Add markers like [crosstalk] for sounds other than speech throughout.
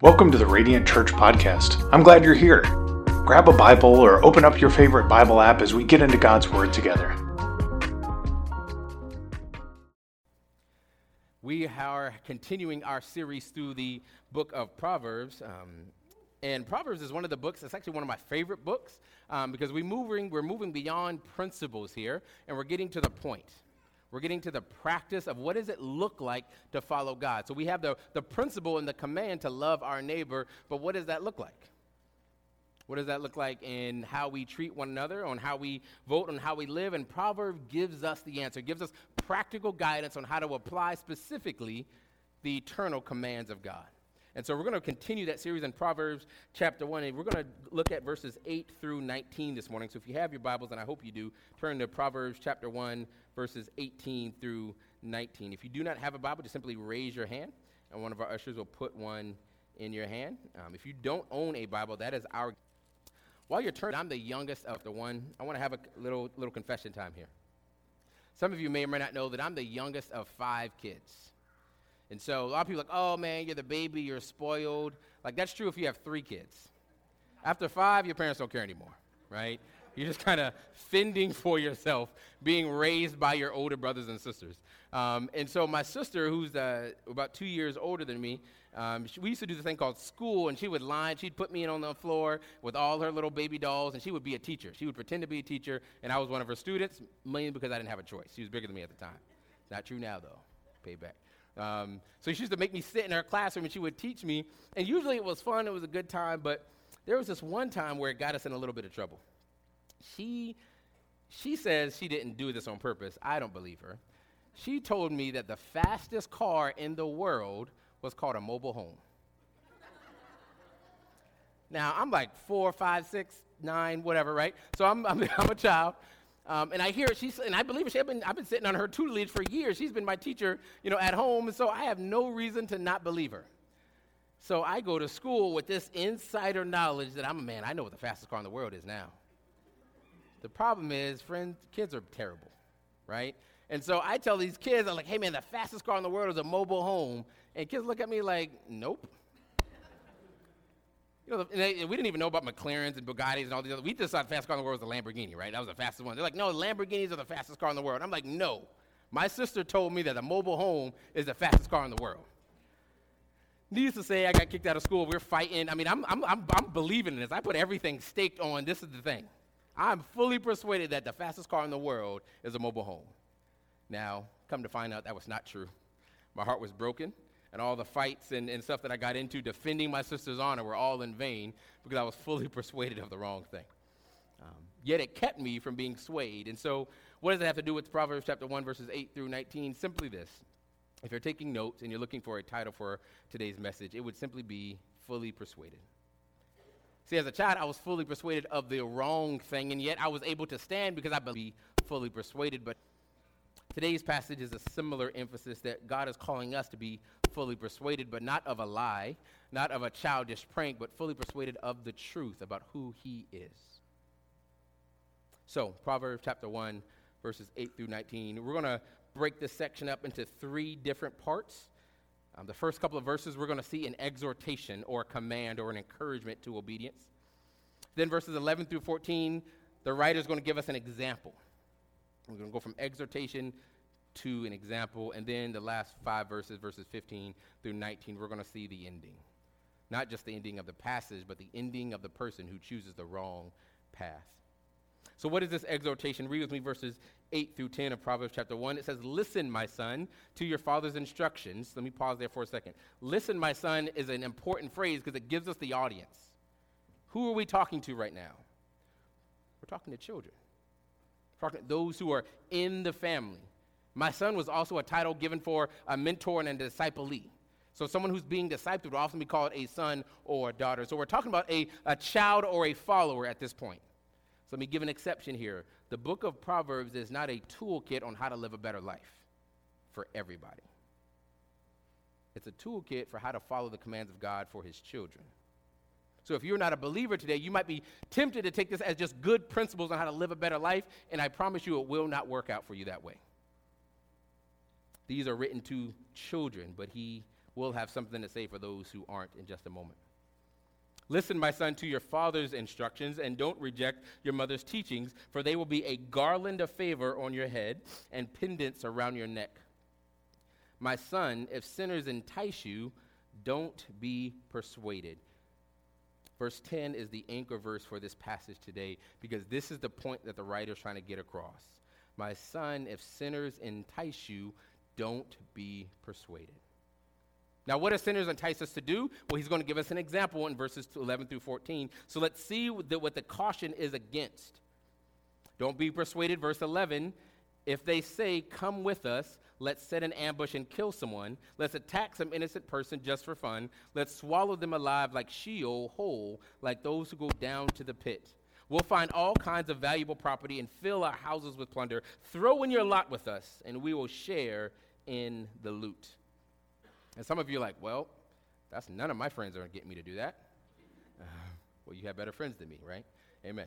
Welcome to the Radiant Church Podcast. I'm glad you're here. Grab a Bible or open up your favorite Bible app as we get into God's Word together. We are continuing our series through the book of Proverbs. Um, and Proverbs is one of the books, it's actually one of my favorite books um, because we moving, we're moving beyond principles here and we're getting to the point. We're getting to the practice of what does it look like to follow God. So we have the, the principle and the command to love our neighbor, but what does that look like? What does that look like in how we treat one another, on how we vote, on how we live? And Proverbs gives us the answer, gives us practical guidance on how to apply specifically the eternal commands of God. And so we're going to continue that series in Proverbs chapter 1, and we're going to look at verses 8 through 19 this morning. So if you have your Bibles, and I hope you do, turn to Proverbs chapter 1, verses 18 through 19. If you do not have a Bible, just simply raise your hand, and one of our ushers will put one in your hand. Um, if you don't own a Bible, that is our. While you're turning, I'm the youngest of the one. I want to have a little little confession time here. Some of you may or may not know that I'm the youngest of five kids. And so a lot of people are like, oh man, you're the baby, you're spoiled. Like that's true if you have three kids. After five, your parents don't care anymore, right? You're just kind of fending for yourself, being raised by your older brothers and sisters. Um, and so my sister, who's uh, about two years older than me, um, she, we used to do this thing called school, and she would line, she'd put me in on the floor with all her little baby dolls, and she would be a teacher. She would pretend to be a teacher, and I was one of her students, mainly because I didn't have a choice. She was bigger than me at the time. Not true now, though. Payback. Um, so she used to make me sit in her classroom, and she would teach me, and usually it was fun, it was a good time, but there was this one time where it got us in a little bit of trouble she she says she didn't do this on purpose. I don't believe her. She told me that the fastest car in the world was called a mobile home. now, I'm like four, five, six, nine, whatever, right? So I'm, [laughs] I'm, I'm a child. Um, and I hear she's, and I believe her. She, I've, been, I've been sitting on her tutelage for years. She's been my teacher, you know, at home. And so I have no reason to not believe her. So I go to school with this insider knowledge that I'm a man. I know what the fastest car in the world is now. The problem is, friends, kids are terrible, right? And so I tell these kids, I'm like, hey man, the fastest car in the world is a mobile home. And kids look at me like, nope. You know, they, we didn't even know about McLarens and Bugattis and all these other. We just thought the fastest car in the world was the Lamborghini, right? That was the fastest one. They're like, no, Lamborghinis are the fastest car in the world. I'm like, no. My sister told me that a mobile home is the fastest car in the world. Needless to say, I got kicked out of school. We're fighting. I mean, I'm, I'm, I'm, I'm believing in this. I put everything staked on this is the thing. I'm fully persuaded that the fastest car in the world is a mobile home. Now, come to find out that was not true. My heart was broken, and all the fights and, and stuff that I got into defending my sister's honor were all in vain because I was fully [laughs] persuaded of the wrong thing. Um, yet it kept me from being swayed. And so, what does it have to do with Proverbs chapter 1, verses 8 through 19? Simply this. If you're taking notes and you're looking for a title for today's message, it would simply be Fully Persuaded. See, as a child, I was fully persuaded of the wrong thing, and yet I was able to stand because I believe fully persuaded. But today's passage is a similar emphasis that God is calling us to be fully persuaded, but not of a lie, not of a childish prank, but fully persuaded of the truth about who He is. So, Proverbs chapter 1, verses 8 through 19. We're going to break this section up into three different parts. Um, the first couple of verses, we're going to see an exhortation or a command or an encouragement to obedience. Then, verses 11 through 14, the writer is going to give us an example. We're going to go from exhortation to an example. And then the last five verses, verses 15 through 19, we're going to see the ending. Not just the ending of the passage, but the ending of the person who chooses the wrong path. So, what is this exhortation? Read with me verses 8 through 10 of Proverbs chapter 1. It says, Listen, my son, to your father's instructions. Let me pause there for a second. Listen, my son, is an important phrase because it gives us the audience. Who are we talking to right now? We're talking to children, talking those who are in the family. My son was also a title given for a mentor and a disciplee. So, someone who's being discipled would often be called a son or a daughter. So, we're talking about a, a child or a follower at this point. So let me give an exception here. The book of Proverbs is not a toolkit on how to live a better life for everybody. It's a toolkit for how to follow the commands of God for his children. So if you're not a believer today, you might be tempted to take this as just good principles on how to live a better life, and I promise you it will not work out for you that way. These are written to children, but he will have something to say for those who aren't in just a moment. Listen, my son, to your father's instructions, and don't reject your mother's teachings, for they will be a garland of favor on your head and pendants around your neck. My son, if sinners entice you, don't be persuaded. Verse 10 is the anchor verse for this passage today because this is the point that the writer is trying to get across. My son, if sinners entice you, don't be persuaded. Now, what does sinners entice us to do? Well, he's going to give us an example in verses 11 through 14. So let's see what the caution is against. Don't be persuaded, verse 11. If they say, Come with us, let's set an ambush and kill someone. Let's attack some innocent person just for fun. Let's swallow them alive like Sheol, whole, like those who go down to the pit. We'll find all kinds of valuable property and fill our houses with plunder. Throw in your lot with us, and we will share in the loot. And some of you are like, well, that's none of my friends are going to get me to do that. Uh, well, you have better friends than me, right? Amen.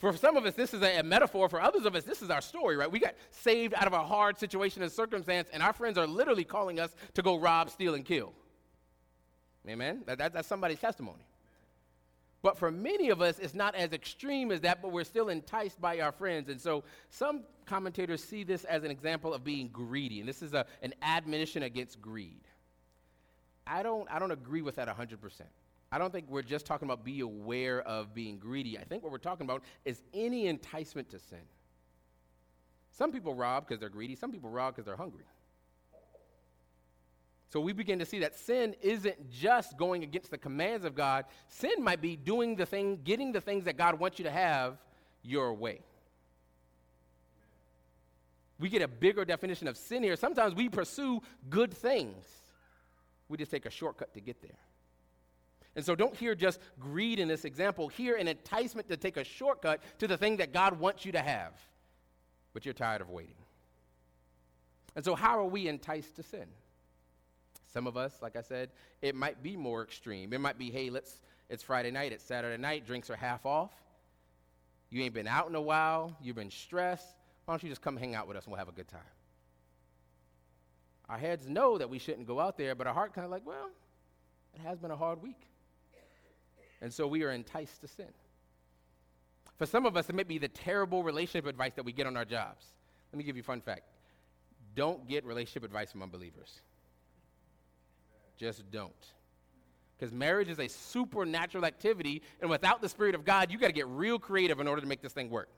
For some of us, this is a, metaphor. For others of us, this is our story, right? We got saved out of a hard situation and circumstance, and our friends are literally calling us to go rob, steal, and kill. Amen? That, that, that's somebody's testimony. But for many of us, it's not as extreme as that, but we're still enticed by our friends. And so some commentators see this as an example of being greedy. And this is a, an admonition against greed. I don't, I don't agree with that 100%. I don't think we're just talking about be aware of being greedy. I think what we're talking about is any enticement to sin. Some people rob because they're greedy, some people rob because they're hungry. So we begin to see that sin isn't just going against the commands of God. Sin might be doing the thing, getting the things that God wants you to have your way. We get a bigger definition of sin here. Sometimes we pursue good things. We just take a shortcut to get there. And so don't hear just greed in this example. Hear an enticement to take a shortcut to the thing that God wants you to have, but you're tired of waiting. And so, how are we enticed to sin? Some of us, like I said, it might be more extreme. It might be, hey, let's, it's Friday night, it's Saturday night, drinks are half off. You ain't been out in a while, you've been stressed. Why don't you just come hang out with us and we'll have a good time? Our heads know that we shouldn't go out there, but our heart kind of like, well, it has been a hard week. And so we are enticed to sin. For some of us, it may be the terrible relationship advice that we get on our jobs. Let me give you a fun fact don't get relationship advice from unbelievers. Just don't. Because marriage is a supernatural activity, and without the Spirit of God, you got to get real creative in order to make this thing work.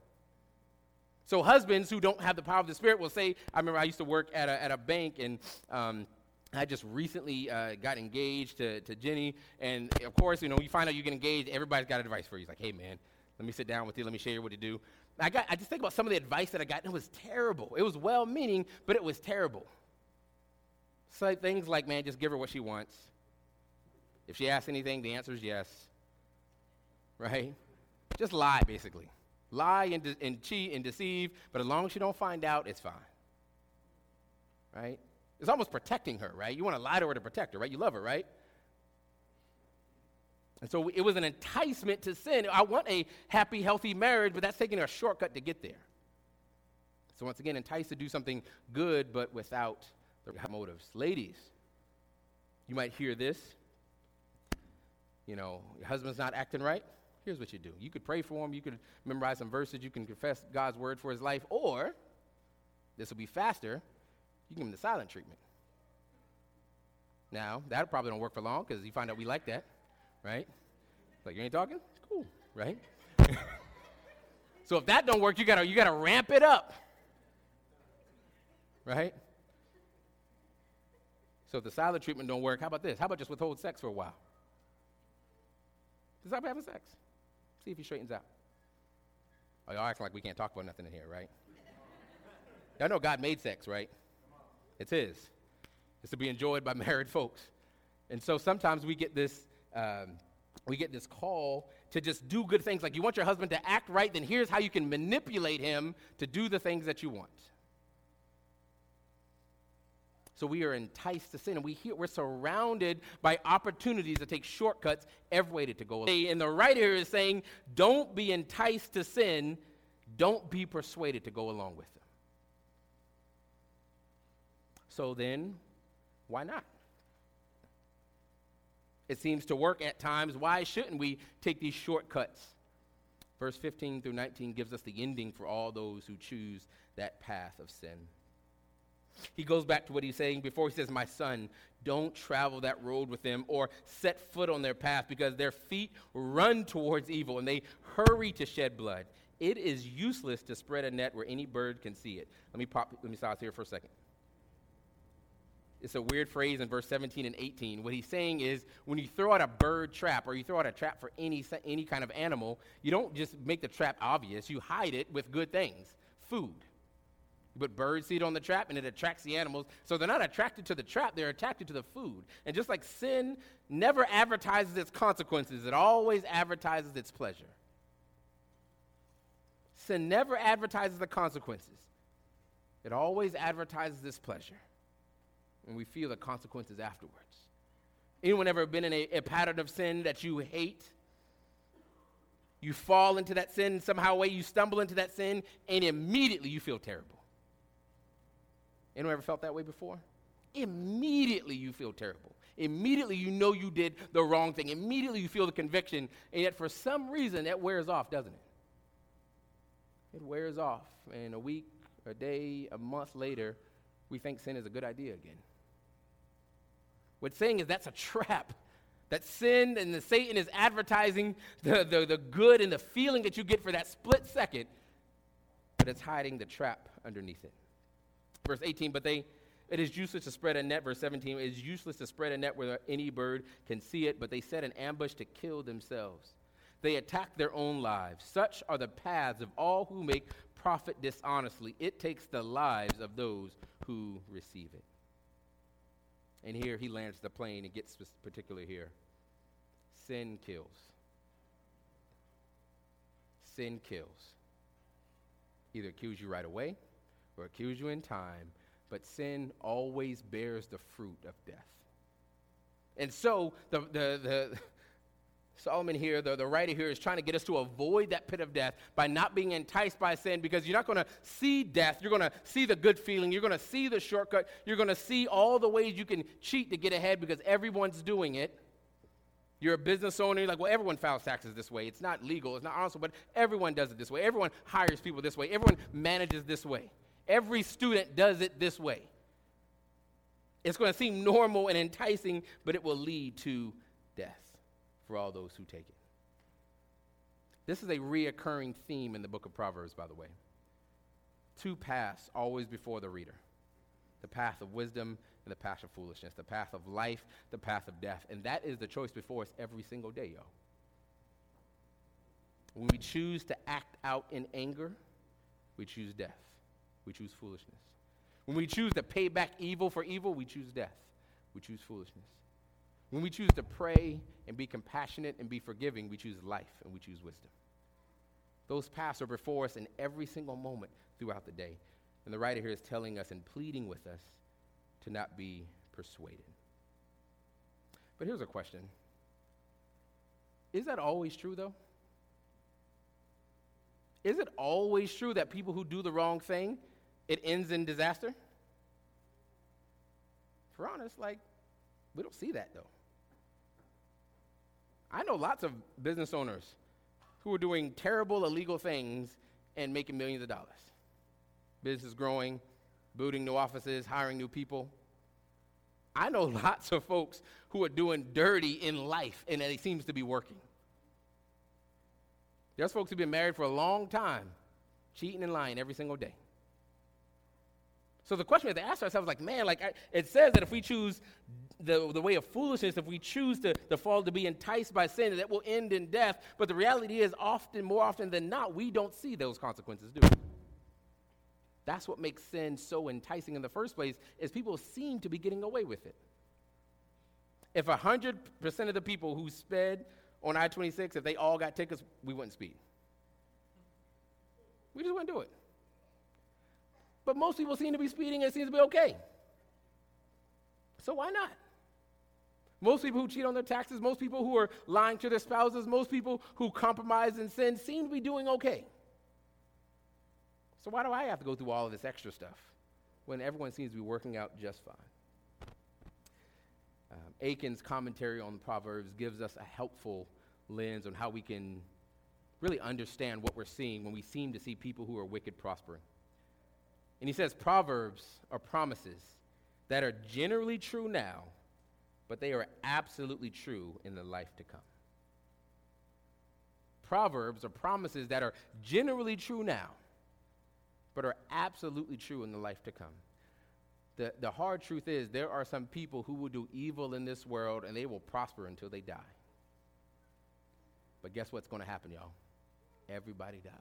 So, husbands who don't have the power of the Spirit will say, I remember I used to work at a, at a bank, and um, I just recently uh, got engaged to, to Jenny, and of course, you know, you find out you get engaged, everybody's got advice for you. He's like, hey, man, let me sit down with you, let me share what to do. I, got, I just think about some of the advice that I got, and it was terrible. It was well meaning, but it was terrible. So things like, man, just give her what she wants. If she asks anything, the answer is yes. Right? Just lie, basically. Lie and, de- and cheat and deceive, but as long as she don't find out, it's fine. Right? It's almost protecting her, right? You want to lie to her to protect her, right? You love her, right? And so it was an enticement to sin. I want a happy, healthy marriage, but that's taking a shortcut to get there. So once again, enticed to do something good, but without the right motives. Ladies, you might hear this. You know, your husband's not acting right. Here's what you do. You could pray for him. You could memorize some verses. You can confess God's word for his life. Or, this will be faster, you give him the silent treatment. Now, that probably don't work for long because you find out we like that, right? Like, you ain't talking? Cool, right? [laughs] so if that don't work, you gotta, you gotta ramp it up, right? So if the silent treatment don't work, how about this? How about just withhold sex for a while? Just stop having sex. See if he straightens out. Oh, y'all acting like we can't talk about nothing in here, right? [laughs] y'all know God made sex, right? It's His. It's to be enjoyed by [laughs] married folks. And so sometimes we get this, um, we get this call to just do good things. Like you want your husband to act right, then here's how you can manipulate him to do the things that you want. So we are enticed to sin, and we hear, we're surrounded by opportunities to take shortcuts every way to go. And the writer is saying, don't be enticed to sin, don't be persuaded to go along with them. So then, why not? It seems to work at times. Why shouldn't we take these shortcuts? Verse 15 through 19 gives us the ending for all those who choose that path of sin. He goes back to what he's saying before. He says, My son, don't travel that road with them or set foot on their path because their feet run towards evil and they hurry to shed blood. It is useless to spread a net where any bird can see it. Let me pop, let me stop here for a second. It's a weird phrase in verse 17 and 18. What he's saying is when you throw out a bird trap or you throw out a trap for any, any kind of animal, you don't just make the trap obvious, you hide it with good things food. You put bird seed on the trap and it attracts the animals. So they're not attracted to the trap, they're attracted to the food. And just like sin never advertises its consequences, it always advertises its pleasure. Sin never advertises the consequences, it always advertises its pleasure. And we feel the consequences afterwards. Anyone ever been in a, a pattern of sin that you hate? You fall into that sin somehow way, you stumble into that sin, and immediately you feel terrible. Anyone ever felt that way before? Immediately you feel terrible. Immediately you know you did the wrong thing. Immediately you feel the conviction, and yet for some reason that wears off, doesn't it? It wears off, and a week, a day, a month later, we think sin is a good idea again. What's saying is that's a trap. That sin and the Satan is advertising the, the, the good and the feeling that you get for that split second, but it's hiding the trap underneath it. Verse 18, but they it is useless to spread a net. Verse 17, it is useless to spread a net where any bird can see it, but they set an ambush to kill themselves. They attack their own lives. Such are the paths of all who make profit dishonestly. It takes the lives of those who receive it. And here he lands the plane and gets particular here. Sin kills. Sin kills. Either kills you right away or accuse you in time, but sin always bears the fruit of death. And so the, the, the Solomon here, the, the writer here, is trying to get us to avoid that pit of death by not being enticed by sin because you're not going to see death. You're going to see the good feeling. You're going to see the shortcut. You're going to see all the ways you can cheat to get ahead because everyone's doing it. You're a business owner, you're like, well, everyone files taxes this way. It's not legal, it's not honorable, but everyone does it this way. Everyone hires people this way. Everyone manages this way. Every student does it this way. It's going to seem normal and enticing, but it will lead to for all those who take it. This is a reoccurring theme in the book of Proverbs, by the way. Two paths always before the reader the path of wisdom and the path of foolishness, the path of life, the path of death. And that is the choice before us every single day, yo. When we choose to act out in anger, we choose death we choose foolishness. When we choose to pay back evil for evil, we choose death. We choose foolishness. When we choose to pray and be compassionate and be forgiving, we choose life and we choose wisdom. Those paths are before us in every single moment throughout the day. And the writer here is telling us and pleading with us to not be persuaded. But here's a question Is that always true, though? Is it always true that people who do the wrong thing it ends in disaster? We're honest, like, we don't see that though. I know lots of business owners who are doing terrible illegal things and making millions of dollars. Business growing, booting new offices, hiring new people. I know [laughs] lots of folks who are doing dirty in life and it seems to be working. There's folks who've been married for a long time, cheating and lying every single day. So the question we have to ask ourselves, like, man, like I, it says that if we choose the, the way of foolishness, if we choose to, to fall to be enticed by sin, that will end in death. But the reality is, often, more often than not, we don't see those consequences, do we? That's what makes sin so enticing in the first place, is people seem to be getting away with it. If 100% of the people who sped on I-26, if they all got tickets, we wouldn't speed. We just wouldn't do it. But most people seem to be speeding and it seems to be okay. So why not? Most people who cheat on their taxes, most people who are lying to their spouses, most people who compromise and sin seem to be doing okay. So why do I have to go through all of this extra stuff when everyone seems to be working out just fine? Um, Aiken's commentary on Proverbs gives us a helpful lens on how we can really understand what we're seeing when we seem to see people who are wicked prospering. And he says Proverbs are promises that are generally true now, but they are absolutely true in the life to come. Proverbs are promises that are generally true now, but are absolutely true in the life to come. The, the hard truth is, there are some people who will do evil in this world and they will prosper until they die. But guess what's going to happen, y'all? Everybody dies.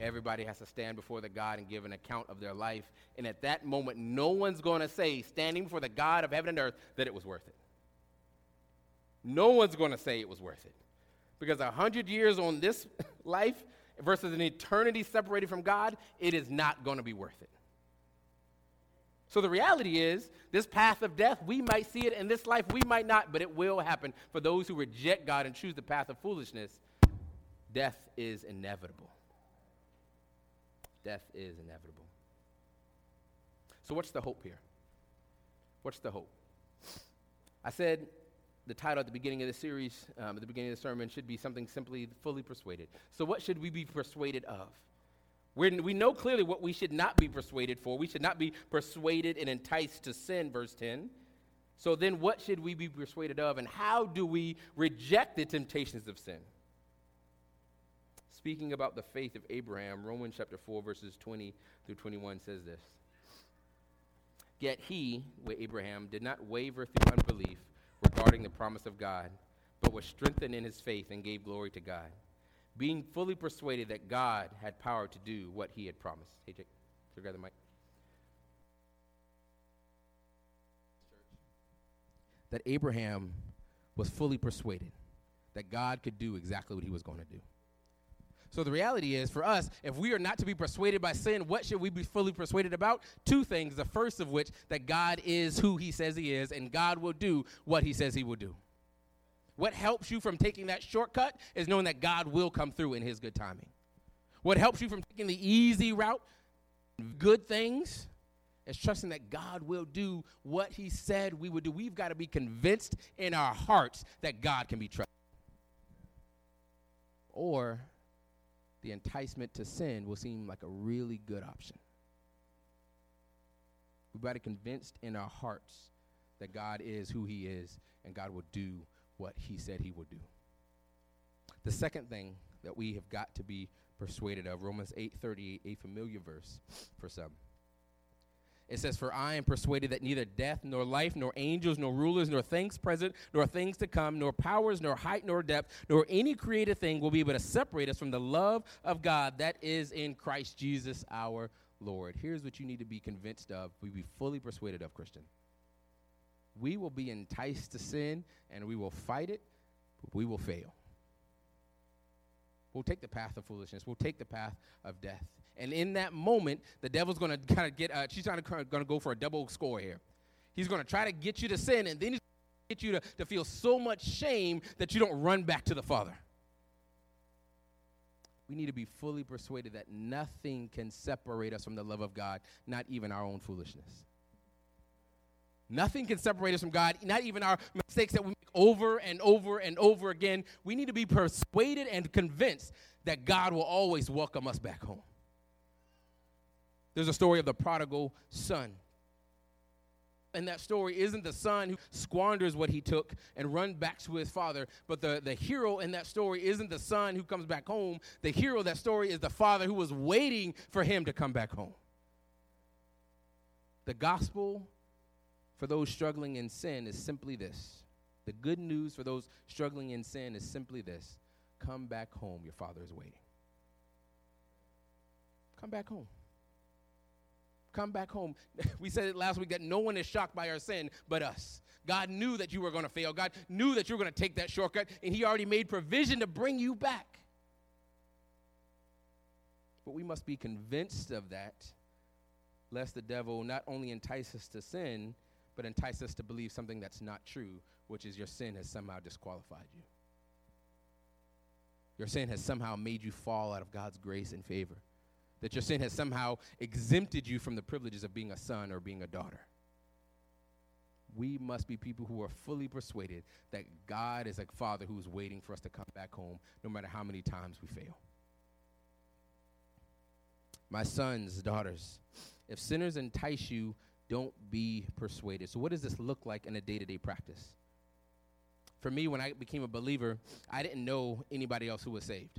Everybody has to stand before the God and give an account of their life. And at that moment, no one's going to say, standing before the God of heaven and earth, that it was worth it. No one's going to say it was worth it. Because a hundred years on this [laughs] life versus an eternity separated from God, it is not going to be worth it. So the reality is, this path of death, we might see it in this life, we might not, but it will happen for those who reject God and choose the path of foolishness. Death is inevitable. Death is inevitable. So, what's the hope here? What's the hope? I said the title at the beginning of the series, um, at the beginning of the sermon, should be something simply fully persuaded. So, what should we be persuaded of? We're, we know clearly what we should not be persuaded for. We should not be persuaded and enticed to sin, verse 10. So then, what should we be persuaded of, and how do we reject the temptations of sin? Speaking about the faith of Abraham, Romans chapter 4, verses 20 through 21 says this Yet he, with Abraham, did not waver through unbelief regarding the promise of God, but was strengthened in his faith and gave glory to God being fully persuaded that God had power to do what he had promised. Hey, Jake, grab the mic. That Abraham was fully persuaded that God could do exactly what he was going to do. So the reality is, for us, if we are not to be persuaded by sin, what should we be fully persuaded about? Two things. The first of which, that God is who he says he is, and God will do what he says he will do. What helps you from taking that shortcut is knowing that God will come through in His good timing. What helps you from taking the easy route, good things, is trusting that God will do what He said we would do. We've got to be convinced in our hearts that God can be trusted. Or the enticement to sin will seem like a really good option. We've got to convinced in our hearts that God is who He is and God will do what he said he would do. The second thing that we have got to be persuaded of, Romans 8:38, a familiar verse for some. It says, For I am persuaded that neither death, nor life, nor angels, nor rulers, nor things present, nor things to come, nor powers, nor height, nor depth, nor any created thing will be able to separate us from the love of God that is in Christ Jesus our Lord. Here's what you need to be convinced of, we be fully persuaded of, Christian we will be enticed to sin and we will fight it, but we will fail. We'll take the path of foolishness. We'll take the path of death. And in that moment, the devil's going to kind of get, uh, she's going to go for a double score here. He's going to try to get you to sin, and then he's going to get you to, to feel so much shame that you don't run back to the Father. We need to be fully persuaded that nothing can separate us from the love of God, not even our own foolishness. Nothing can separate us from God, not even our mistakes that we make over and over and over again. We need to be persuaded and convinced that God will always welcome us back home. There's a story of the prodigal son. And that story isn't the son who squanders what he took and run back to his father, but the, the hero in that story isn't the son who comes back home. The hero of that story is the father who was waiting for him to come back home. The gospel for those struggling in sin is simply this. The good news for those struggling in sin is simply this come back home. Your father is waiting. Come back home. Come back home. [laughs] We said it last week that no one is shocked by our sin but us. God knew that you were going to fail. God knew that you were going to take that shortcut, and He already made provision to bring you back. But we must be convinced of that, lest the devil not only entice us to sin, but entice us to believe something that's not true, which is your sin has somehow disqualified you. Your sin has somehow made you fall out of God's grace and favor. That your sin has somehow exempted you from the privileges of being a son or being a daughter. We must be people who are fully persuaded that God is a father who's waiting for us to come back home no matter how many times we fail. My sons, daughters, if sinners entice you, don't be persuaded. So, what does this look like in a day to day practice? For me, when I became a believer, I didn't know anybody else who was saved.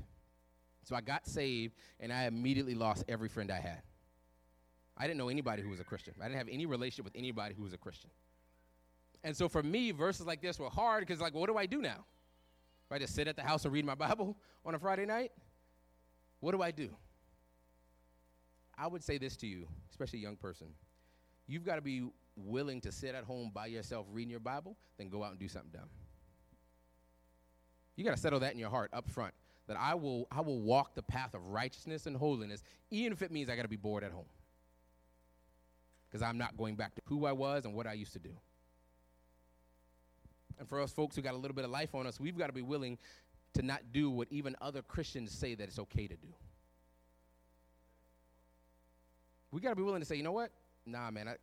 So I got saved, and I immediately lost every friend I had. I didn't know anybody who was a Christian. I didn't have any relationship with anybody who was a Christian. And so for me, verses like this were hard because, like, what do I do now? Do I just sit at the house and read my [laughs] Bible on a Friday night? What do I do? I would say this to you, especially a young person. You've got to be willing to sit at home by yourself reading your Bible, then go out and do something dumb. You got to settle that in your heart up front that I will, I will walk the path of righteousness and holiness, even if it means I got to be bored at home. Because I'm not going back to who I was and what I used to do. And for us folks who got a little bit of life on us, we've got to be willing to not do what even other Christians say that it's okay to do. We got to be willing to say, you know what? Nah, man, I,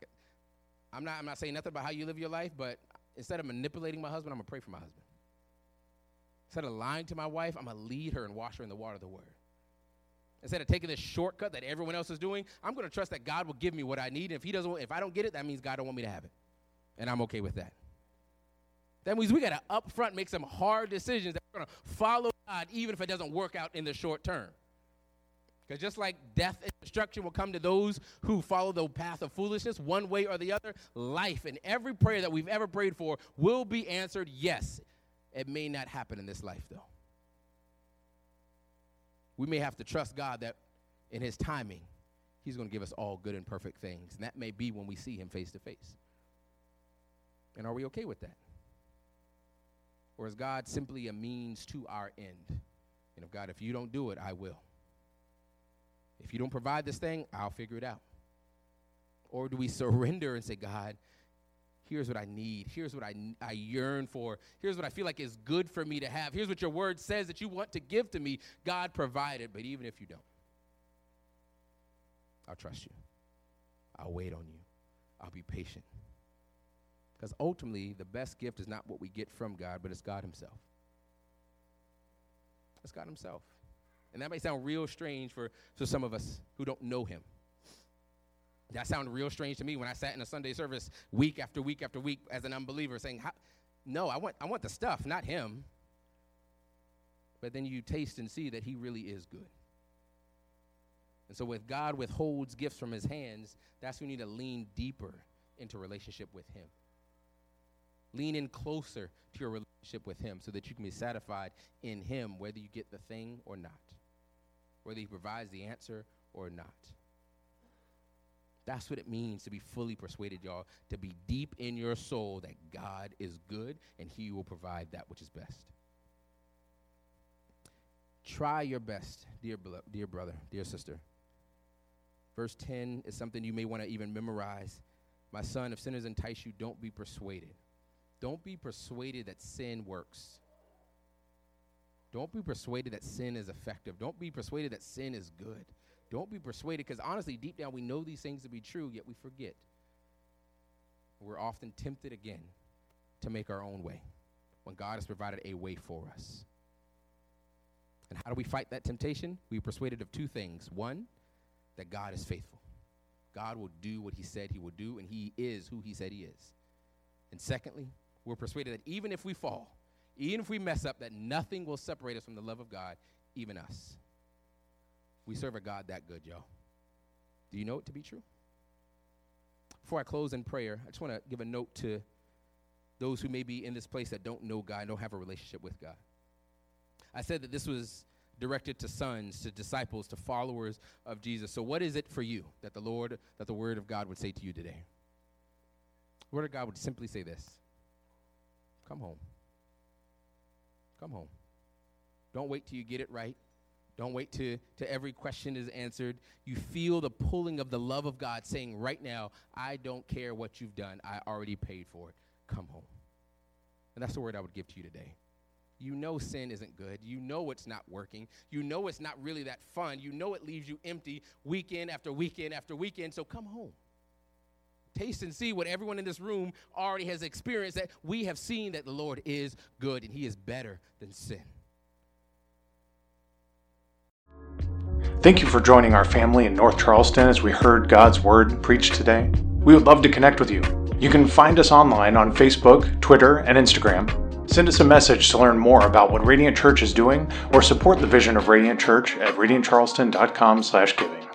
I'm not, I'm not saying nothing about how you live your life, but instead of manipulating my husband, I'm to pray for my husband. Instead of lying to my wife, I'm to lead her and wash her in the water of the word. Instead of taking this shortcut that everyone else is doing, I'm to trust that God will give me what I need. And if He doesn't, if I don't get it, that means God don't want me to have it, and I'm okay with that. That means we got to upfront make some hard decisions that we're to follow God, even if it doesn't work out in the short term. Because just like death and destruction will come to those who follow the path of foolishness, one way or the other, life and every prayer that we've ever prayed for will be answered yes. It may not happen in this life, though. We may have to trust God that in His timing, He's going to give us all good and perfect things. And that may be when we see Him face to face. And are we okay with that? Or is God simply a means to our end? And if God, if you don't do it, I will. If you don't provide this thing, I'll figure it out. Or do we surrender and say, God, here's what I need. Here's what I, I yearn for. Here's what I feel like is good for me to have. Here's what your word says that you want to give to me. God provided, but even if you don't, I'll trust you. I'll wait on you. I'll be patient. Because ultimately, the best gift is not what we get from God, but it's God Himself. It's God Himself. And that may sound real strange for, for some of us who don't know Him. That sounded real strange to me when I sat in a Sunday service week after week after week as an unbeliever saying, No, I want, I want the stuff, not Him. But then you taste and see that He really is good. And so, if God withholds gifts from His hands, that's when you need to lean deeper into relationship with Him. Lean in closer to your relationship with Him so that you can be satisfied in Him, whether you get the thing or not, whether He provides the answer or not. That's what it means to be fully persuaded, y'all, to be deep in your soul that God is good and He will provide that which is best. Try your best, dear, dear brother, dear sister. Verse 10 is something you may want to even memorize. My son, if sinners entice you, don't be persuaded. Don't be persuaded that sin works. Don't be persuaded that sin is effective. Don't be persuaded that sin is good. Don't be persuaded because honestly, deep down, we know these things to be true, yet we forget. We're often tempted again to make our own way when God has provided a way for us. And how do we fight that temptation? We are persuaded of two things. One, that God is faithful. God will do what he said he will do, and he is who he said he is. And secondly, we're persuaded that even if we fall, even if we mess up, that nothing will separate us from the love of God, even us. We serve a God that good, y'all. Do you know it to be true? Before I close in prayer, I just want to give a note to those who may be in this place that don't know God, don't have a relationship with God. I said that this was directed to sons, to disciples, to followers of Jesus. So what is it for you that the Lord, that the word of God would say to you today? The word of God would simply say this. Come home. Come home. Don't wait till you get it right. Don't wait till, to every question is answered. You feel the pulling of the love of God saying, right now, I don't care what you've done. I already paid for it. Come home. And that's the word I would give to you today. You know sin isn't good. You know it's not working. You know it's not really that fun. You know it leaves you empty weekend after weekend after weekend. So come home. Taste and see what everyone in this room already has experienced that we have seen that the Lord is good and He is better than sin. Thank you for joining our family in North Charleston as we heard God's Word preached today. We would love to connect with you. You can find us online on Facebook, Twitter, and Instagram. Send us a message to learn more about what Radiant Church is doing or support the vision of Radiant Church at radiantcharleston.com/giving.